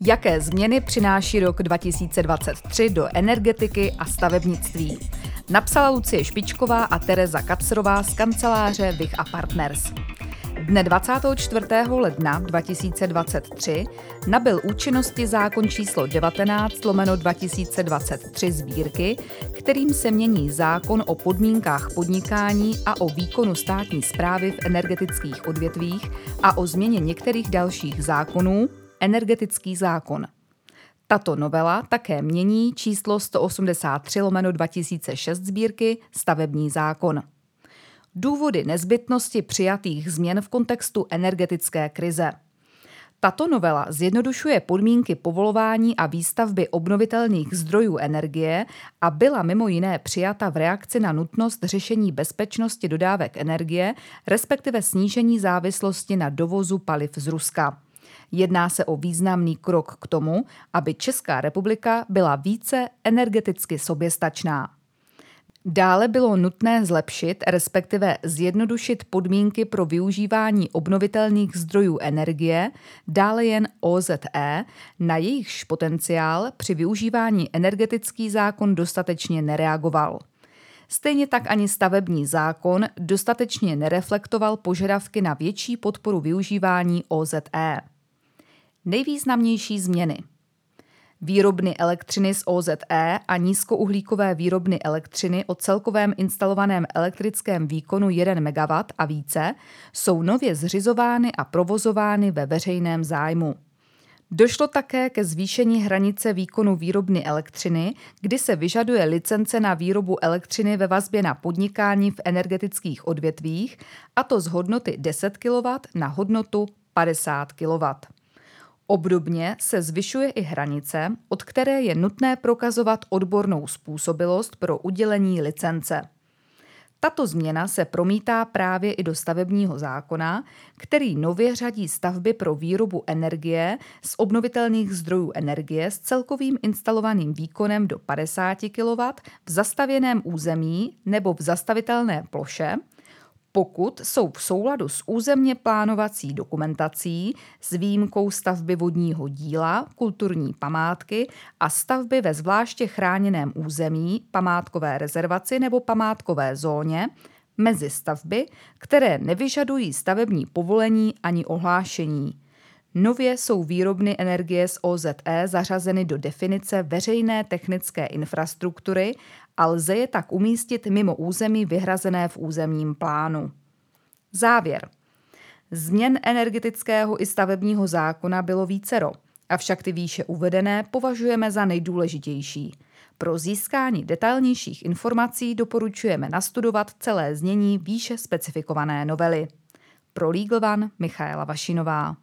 Jaké změny přináší rok 2023 do energetiky a stavebnictví? Napsala Lucie Špičková a Tereza Kacrová z kanceláře Vich a Partners. Dne 24. ledna 2023 nabyl účinnosti zákon číslo 19 lomeno 2023 sbírky, kterým se mění zákon o podmínkách podnikání a o výkonu státní zprávy v energetických odvětvích a o změně některých dalších zákonů, energetický zákon. Tato novela také mění číslo 183 lomeno 2006 sbírky stavební zákon. Důvody nezbytnosti přijatých změn v kontextu energetické krize. Tato novela zjednodušuje podmínky povolování a výstavby obnovitelných zdrojů energie a byla mimo jiné přijata v reakci na nutnost řešení bezpečnosti dodávek energie, respektive snížení závislosti na dovozu paliv z Ruska. Jedná se o významný krok k tomu, aby Česká republika byla více energeticky soběstačná. Dále bylo nutné zlepšit, respektive zjednodušit podmínky pro využívání obnovitelných zdrojů energie, dále jen OZE, na jejichž potenciál při využívání energetický zákon dostatečně nereagoval. Stejně tak ani stavební zákon dostatečně nereflektoval požadavky na větší podporu využívání OZE. Nejvýznamnější změny Výrobny elektřiny z OZE a nízkouhlíkové výrobny elektřiny o celkovém instalovaném elektrickém výkonu 1 MW a více jsou nově zřizovány a provozovány ve veřejném zájmu. Došlo také ke zvýšení hranice výkonu výrobny elektřiny, kdy se vyžaduje licence na výrobu elektřiny ve vazbě na podnikání v energetických odvětvích, a to z hodnoty 10 kW na hodnotu 50 kW. Obdobně se zvyšuje i hranice, od které je nutné prokazovat odbornou způsobilost pro udělení licence. Tato změna se promítá právě i do stavebního zákona, který nově řadí stavby pro výrobu energie z obnovitelných zdrojů energie s celkovým instalovaným výkonem do 50 kW v zastavěném území nebo v zastavitelné ploše pokud jsou v souladu s územně plánovací dokumentací s výjimkou stavby vodního díla, kulturní památky a stavby ve zvláště chráněném území, památkové rezervaci nebo památkové zóně, mezi stavby, které nevyžadují stavební povolení ani ohlášení. Nově jsou výrobny energie z OZE zařazeny do definice veřejné technické infrastruktury a lze je tak umístit mimo území vyhrazené v územním plánu. Závěr. Změn energetického i stavebního zákona bylo vícero, avšak ty výše uvedené považujeme za nejdůležitější. Pro získání detailnějších informací doporučujeme nastudovat celé znění výše specifikované novely. Pro Legal One Michaela Vašinová.